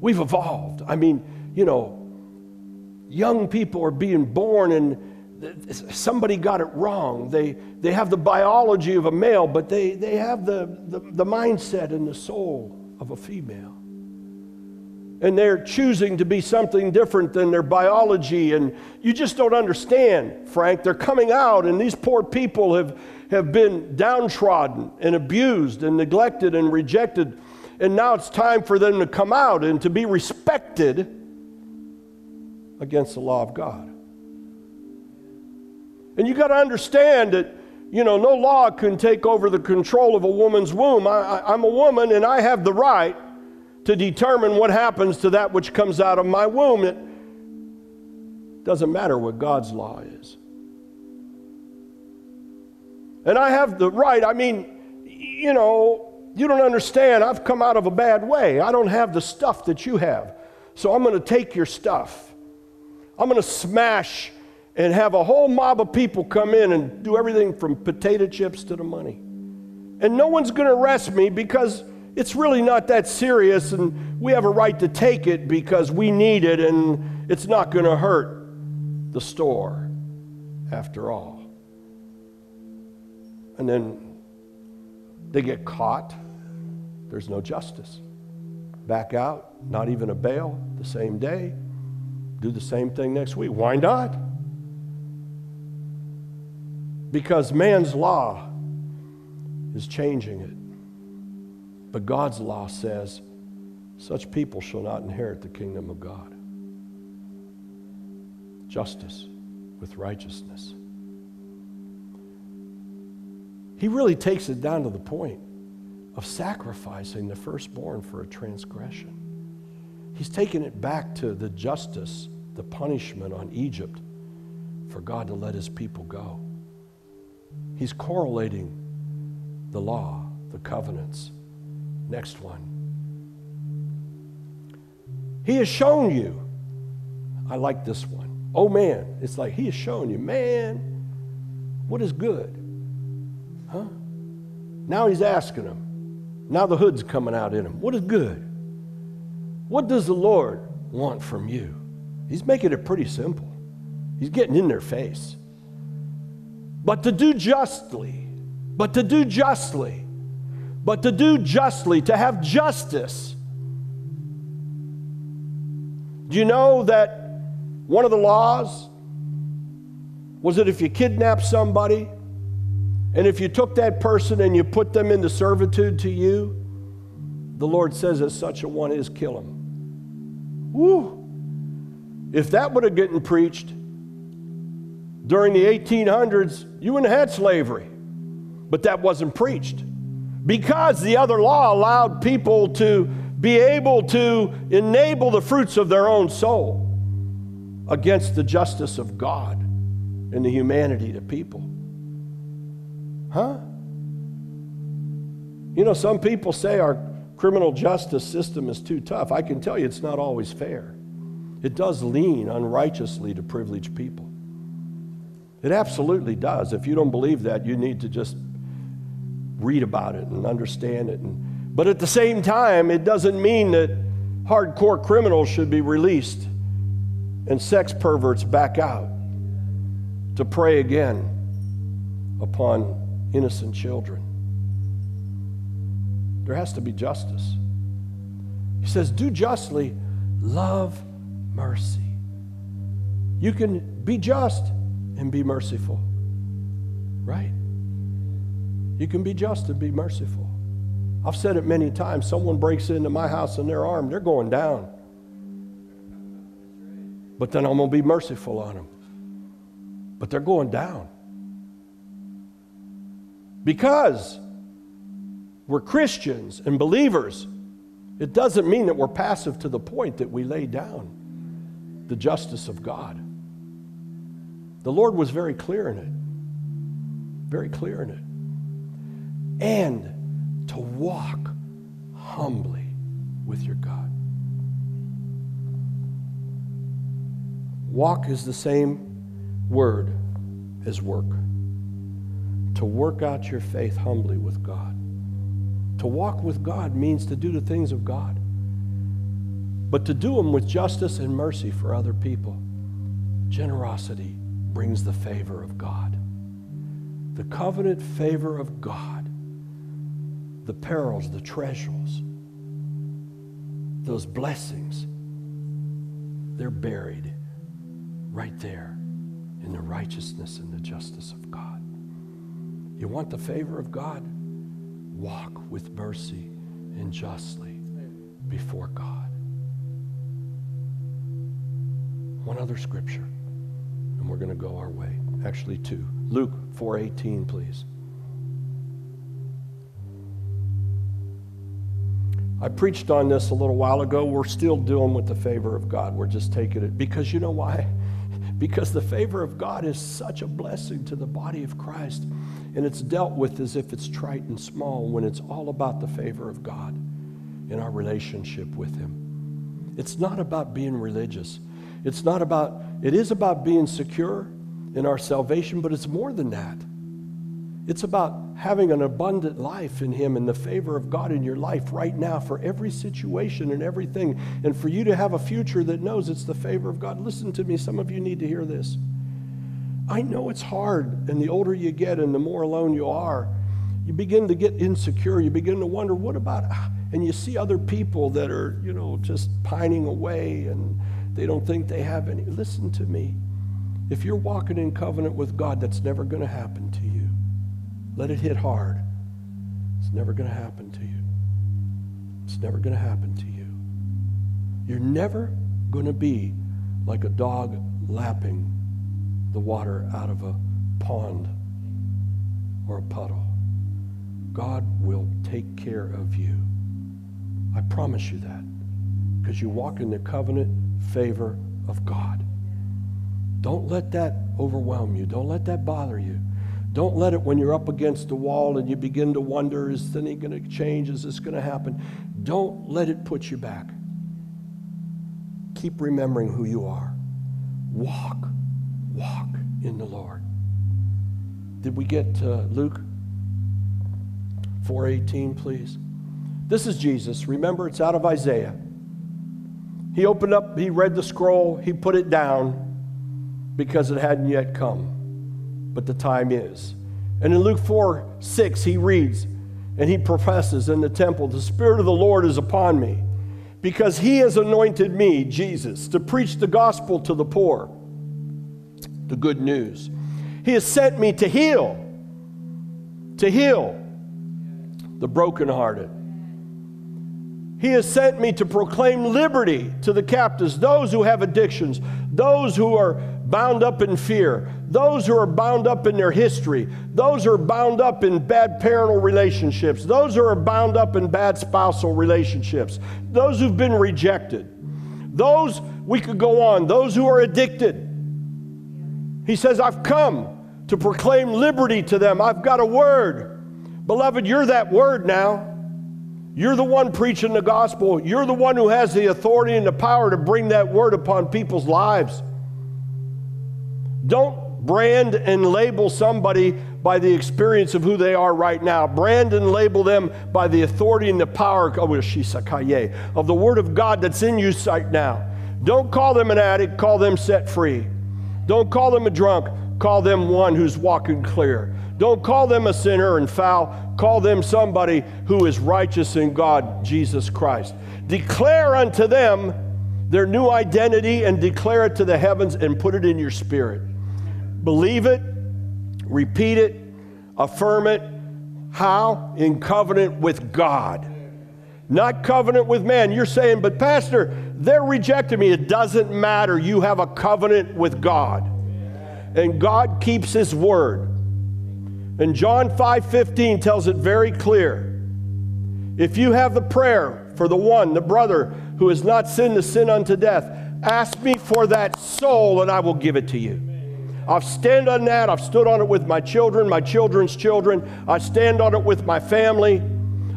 We've evolved. I mean, you know, young people are being born and somebody got it wrong. They, they have the biology of a male, but they, they have the, the, the mindset and the soul of a female. And they're choosing to be something different than their biology. And you just don't understand, Frank. They're coming out, and these poor people have, have been downtrodden and abused and neglected and rejected. And now it's time for them to come out and to be respected against the law of God. And you got to understand that, you know, no law can take over the control of a woman's womb. I, am a woman and I have the right to determine what happens to that which comes out of my womb. It doesn't matter what God's law is. And I have the right, I mean, you know, you don't understand. I've come out of a bad way. I don't have the stuff that you have. So I'm going to take your stuff. I'm going to smash and have a whole mob of people come in and do everything from potato chips to the money. And no one's going to arrest me because it's really not that serious and we have a right to take it because we need it and it's not going to hurt the store after all. And then they get caught, there's no justice. Back out, not even a bail the same day, do the same thing next week. Why not? Because man's law is changing it. But God's law says, such people shall not inherit the kingdom of God. Justice with righteousness. He really takes it down to the point of sacrificing the firstborn for a transgression. He's taken it back to the justice, the punishment on Egypt for God to let his people go. He's correlating the law, the covenants, Next one. He has shown you. I like this one. Oh man, it's like he has shown you, man, what is good? Huh? Now he's asking him. Now the hood's coming out in him. What is good? What does the Lord want from you? He's making it pretty simple. He's getting in their face. But to do justly, but to do justly, but to do justly, to have justice. Do you know that one of the laws was that if you kidnap somebody and if you took that person and you put them into servitude to you, the Lord says that such a one is kill him. Woo! If that would have gotten preached during the 1800s, you wouldn't have had slavery. But that wasn't preached because the other law allowed people to be able to enable the fruits of their own soul against the justice of God and the humanity to people. Huh? You know, some people say our criminal justice system is too tough. I can tell you it's not always fair. It does lean unrighteously to privileged people. It absolutely does. If you don't believe that, you need to just read about it and understand it. And, but at the same time, it doesn't mean that hardcore criminals should be released and sex perverts back out to prey again upon innocent children. There has to be justice. He says, Do justly, love mercy. You can be just and be merciful, right? You can be just and be merciful. I've said it many times. Someone breaks into my house and they're armed, they're going down. But then I'm going to be merciful on them. But they're going down. Because we're Christians and believers, it doesn't mean that we're passive to the point that we lay down the justice of God. The Lord was very clear in it. Very clear in it and to walk humbly with your God. Walk is the same word as work. To work out your faith humbly with God. To walk with God means to do the things of God, but to do them with justice and mercy for other people. Generosity brings the favor of God. The covenant favor of God the perils, the treasures those blessings, they're buried right there in the righteousness and the justice of God. You want the favor of God? Walk with mercy and justly before God. One other scripture, and we're going to go our way. Actually, two. Luke 4:18, please. I preached on this a little while ago. We're still dealing with the favor of God. We're just taking it because you know why? Because the favor of God is such a blessing to the body of Christ. And it's dealt with as if it's trite and small when it's all about the favor of God in our relationship with Him. It's not about being religious. It's not about, it is about being secure in our salvation, but it's more than that. It's about having an abundant life in Him and the favor of God in your life right now for every situation and everything. And for you to have a future that knows it's the favor of God. Listen to me, some of you need to hear this. I know it's hard, and the older you get and the more alone you are, you begin to get insecure. You begin to wonder, what about, and you see other people that are, you know, just pining away and they don't think they have any. Listen to me. If you're walking in covenant with God, that's never going to happen to you. Let it hit hard. It's never going to happen to you. It's never going to happen to you. You're never going to be like a dog lapping the water out of a pond or a puddle. God will take care of you. I promise you that because you walk in the covenant favor of God. Don't let that overwhelm you. Don't let that bother you. Don't let it when you're up against the wall and you begin to wonder, is anything going to change? Is this going to happen? Don't let it put you back. Keep remembering who you are. Walk, walk in the Lord. Did we get to Luke 4:18, please? This is Jesus. Remember, it's out of Isaiah. He opened up, he read the scroll, he put it down because it hadn't yet come but the time is. And in Luke 4 6, he reads, and he professes in the temple, The Spirit of the Lord is upon me, because he has anointed me, Jesus, to preach the gospel to the poor, the good news. He has sent me to heal, to heal the brokenhearted. He has sent me to proclaim liberty to the captives, those who have addictions, those who are bound up in fear, those who are bound up in their history, those who are bound up in bad parental relationships, those who are bound up in bad spousal relationships, those who've been rejected, those, we could go on, those who are addicted. He says, I've come to proclaim liberty to them. I've got a word. Beloved, you're that word now. You're the one preaching the gospel. You're the one who has the authority and the power to bring that word upon people's lives. Don't brand and label somebody by the experience of who they are right now. Brand and label them by the authority and the power oh, of the Word of God that's in you right now. Don't call them an addict, call them set free. Don't call them a drunk, call them one who's walking clear. Don't call them a sinner and foul, call them somebody who is righteous in God, Jesus Christ. Declare unto them their new identity and declare it to the heavens and put it in your spirit. Believe it, repeat it, affirm it. How? In covenant with God. Not covenant with man. You're saying, but Pastor, they're rejecting me. It doesn't matter. You have a covenant with God. And God keeps his word. And John 5:15 tells it very clear. If you have the prayer for the one, the brother who has not sinned the sin unto death, ask me for that soul and I will give it to you. I've stand on that. I've stood on it with my children, my children's children. I stand on it with my family.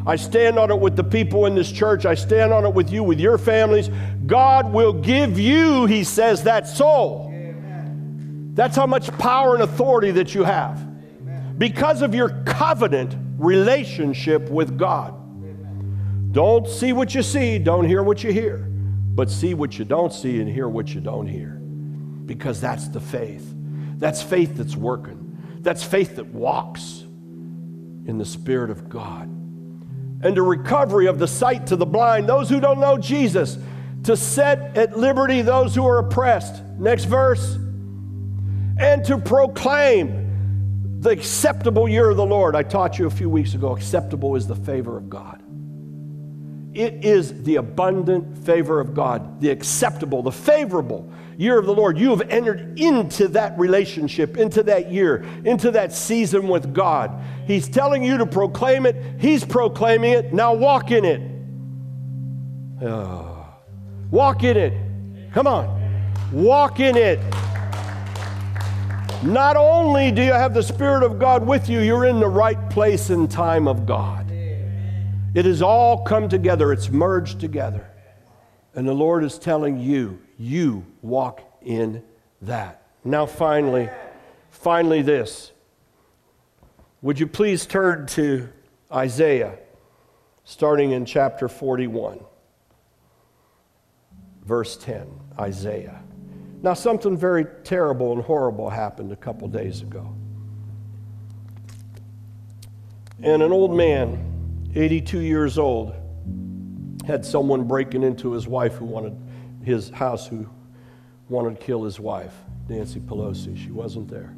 I stand on it with the people in this church. I stand on it with you, with your families. God will give you, he says, that soul. That's how much power and authority that you have. Because of your covenant relationship with God. Don't see what you see, don't hear what you hear, but see what you don't see and hear what you don't hear. Because that's the faith. That's faith that's working. That's faith that walks in the Spirit of God. and to recovery of the sight to the blind, those who don't know Jesus, to set at liberty those who are oppressed. Next verse. And to proclaim the acceptable year of the Lord. I taught you a few weeks ago acceptable is the favor of God. It is the abundant favor of God, the acceptable, the favorable year of the Lord. You have entered into that relationship, into that year, into that season with God. He's telling you to proclaim it, He's proclaiming it. Now walk in it. Oh. Walk in it. Come on. Walk in it. Not only do you have the Spirit of God with you, you're in the right place and time of God. It has all come together, it's merged together. And the Lord is telling you, you walk in that. Now, finally, finally, this. Would you please turn to Isaiah, starting in chapter 41, verse 10. Isaiah. Now, something very terrible and horrible happened a couple days ago. And an old man 82 years old, had someone breaking into his wife who wanted his house who wanted to kill his wife, Nancy Pelosi. She wasn't there.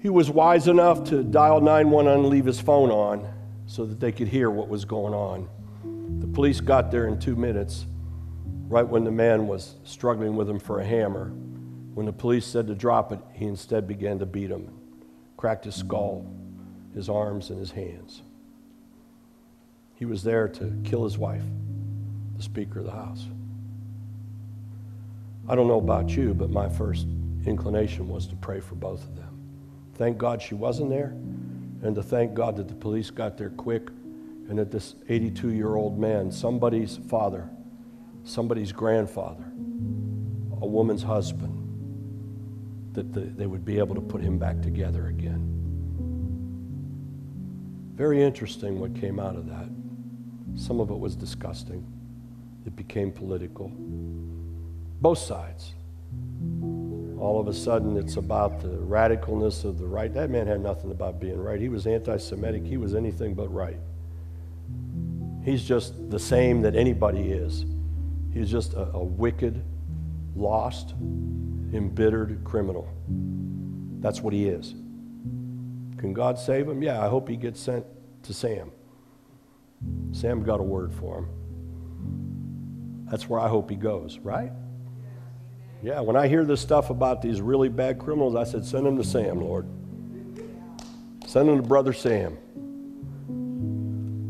He was wise enough to dial 911 and leave his phone on so that they could hear what was going on. The police got there in two minutes, right when the man was struggling with him for a hammer. When the police said to drop it, he instead began to beat him, cracked his skull, his arms, and his hands. He was there to kill his wife, the Speaker of the House. I don't know about you, but my first inclination was to pray for both of them. Thank God she wasn't there, and to thank God that the police got there quick and that this 82 year old man, somebody's father, somebody's grandfather, a woman's husband, that the, they would be able to put him back together again. Very interesting what came out of that. Some of it was disgusting. It became political. Both sides. All of a sudden, it's about the radicalness of the right. That man had nothing about being right. He was anti Semitic, he was anything but right. He's just the same that anybody is. He's just a, a wicked, lost, embittered criminal. That's what he is. Can God save him? Yeah, I hope he gets sent to Sam. Sam got a word for him. That's where I hope he goes, right? Yeah, when I hear this stuff about these really bad criminals, I said, send them to Sam, Lord. Send them to Brother Sam.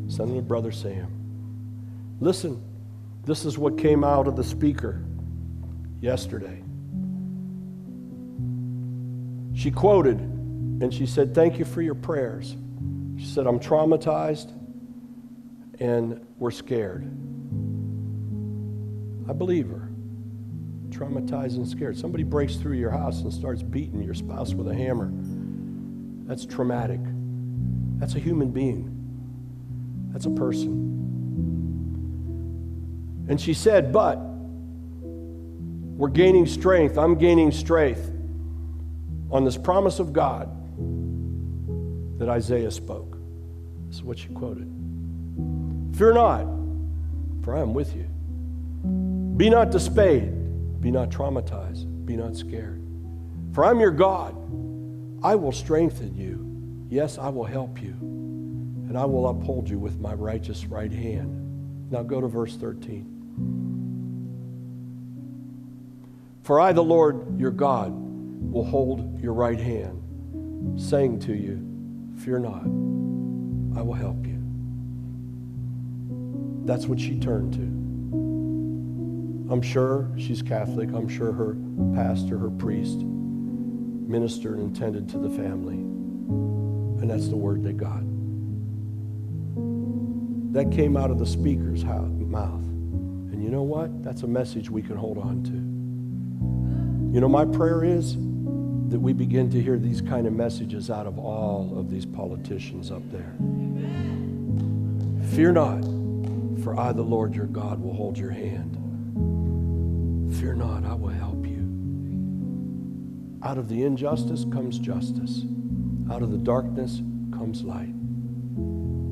Send them to Brother Sam. Listen, this is what came out of the speaker yesterday. She quoted and she said, Thank you for your prayers. She said, I'm traumatized and we're scared. I believe her. Traumatized and scared. Somebody breaks through your house and starts beating your spouse with a hammer. That's traumatic. That's a human being. That's a person. And she said, But we're gaining strength. I'm gaining strength on this promise of God that Isaiah spoke. This is what she quoted. Fear not, for I am with you. Be not dismayed, be not traumatized, be not scared. For I'm your God. I will strengthen you. Yes, I will help you. And I will uphold you with my righteous right hand. Now go to verse 13. For I, the Lord your God, will hold your right hand, saying to you, Fear not, I will help you. That's what she turned to. I'm sure she's Catholic. I'm sure her pastor, her priest, ministered and tended to the family. And that's the word they got. That came out of the speaker's mouth. And you know what? That's a message we can hold on to. You know, my prayer is that we begin to hear these kind of messages out of all of these politicians up there. Fear not. For I, the Lord your God, will hold your hand. Fear not, I will help you. Out of the injustice comes justice. Out of the darkness comes light.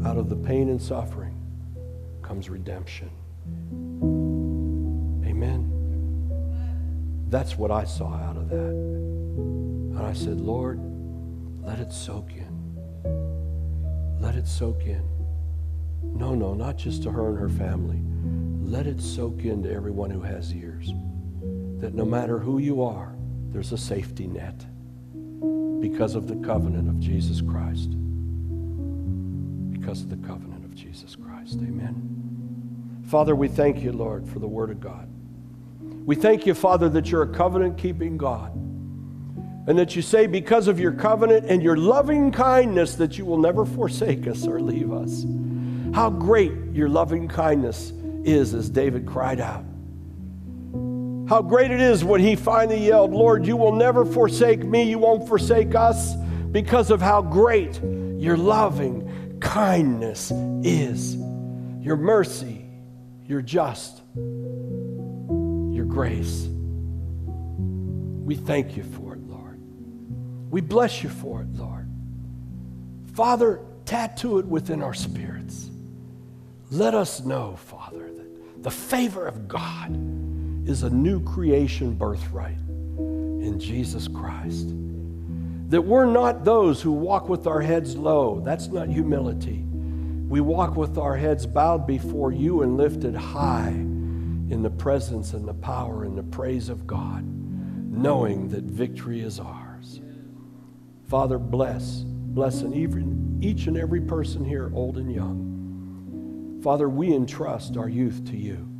out of the pain and suffering comes redemption. Amen. That's what I saw out of that. And I said, Lord, let it soak in. Let it soak in. No, no, not just to her and her family. Let it soak into everyone who has ears. That no matter who you are, there's a safety net because of the covenant of Jesus Christ. Because of the covenant of Jesus Christ. Amen. Father, we thank you, Lord, for the Word of God. We thank you, Father, that you're a covenant keeping God. And that you say, because of your covenant and your loving kindness, that you will never forsake us or leave us. How great your loving kindness is, as David cried out. How great it is when he finally yelled, Lord, you will never forsake me, you won't forsake us, because of how great your loving kindness is, your mercy, your just, your grace. We thank you for it, Lord. We bless you for it, Lord. Father, tattoo it within our spirits. Let us know, Father, that the favor of God is a new creation birthright in Jesus Christ. That we're not those who walk with our heads low. That's not humility. We walk with our heads bowed before you and lifted high in the presence and the power and the praise of God, knowing that victory is ours. Father, bless, bless and even each and every person here, old and young. Father, we entrust our youth to you.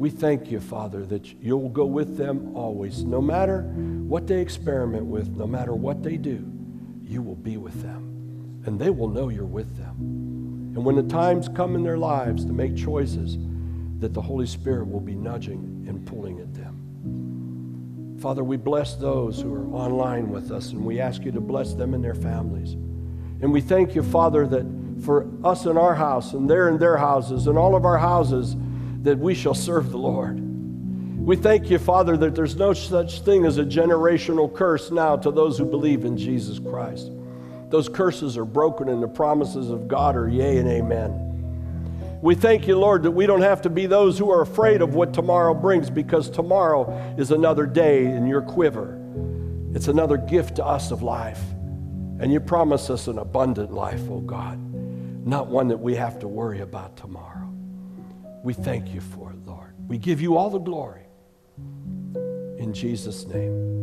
We thank you, Father, that you'll go with them always. No matter what they experiment with, no matter what they do, you will be with them. And they will know you're with them. And when the times come in their lives to make choices, that the Holy Spirit will be nudging and pulling at them. Father, we bless those who are online with us, and we ask you to bless them and their families. And we thank you, Father, that for us in our house and they're in their houses and all of our houses, that we shall serve the Lord. We thank you, Father, that there's no such thing as a generational curse now to those who believe in Jesus Christ. Those curses are broken, and the promises of God are yea and amen. We thank you, Lord, that we don't have to be those who are afraid of what tomorrow brings because tomorrow is another day in your quiver. It's another gift to us of life. And you promise us an abundant life, oh God, not one that we have to worry about tomorrow. We thank you for it, Lord. We give you all the glory. In Jesus' name.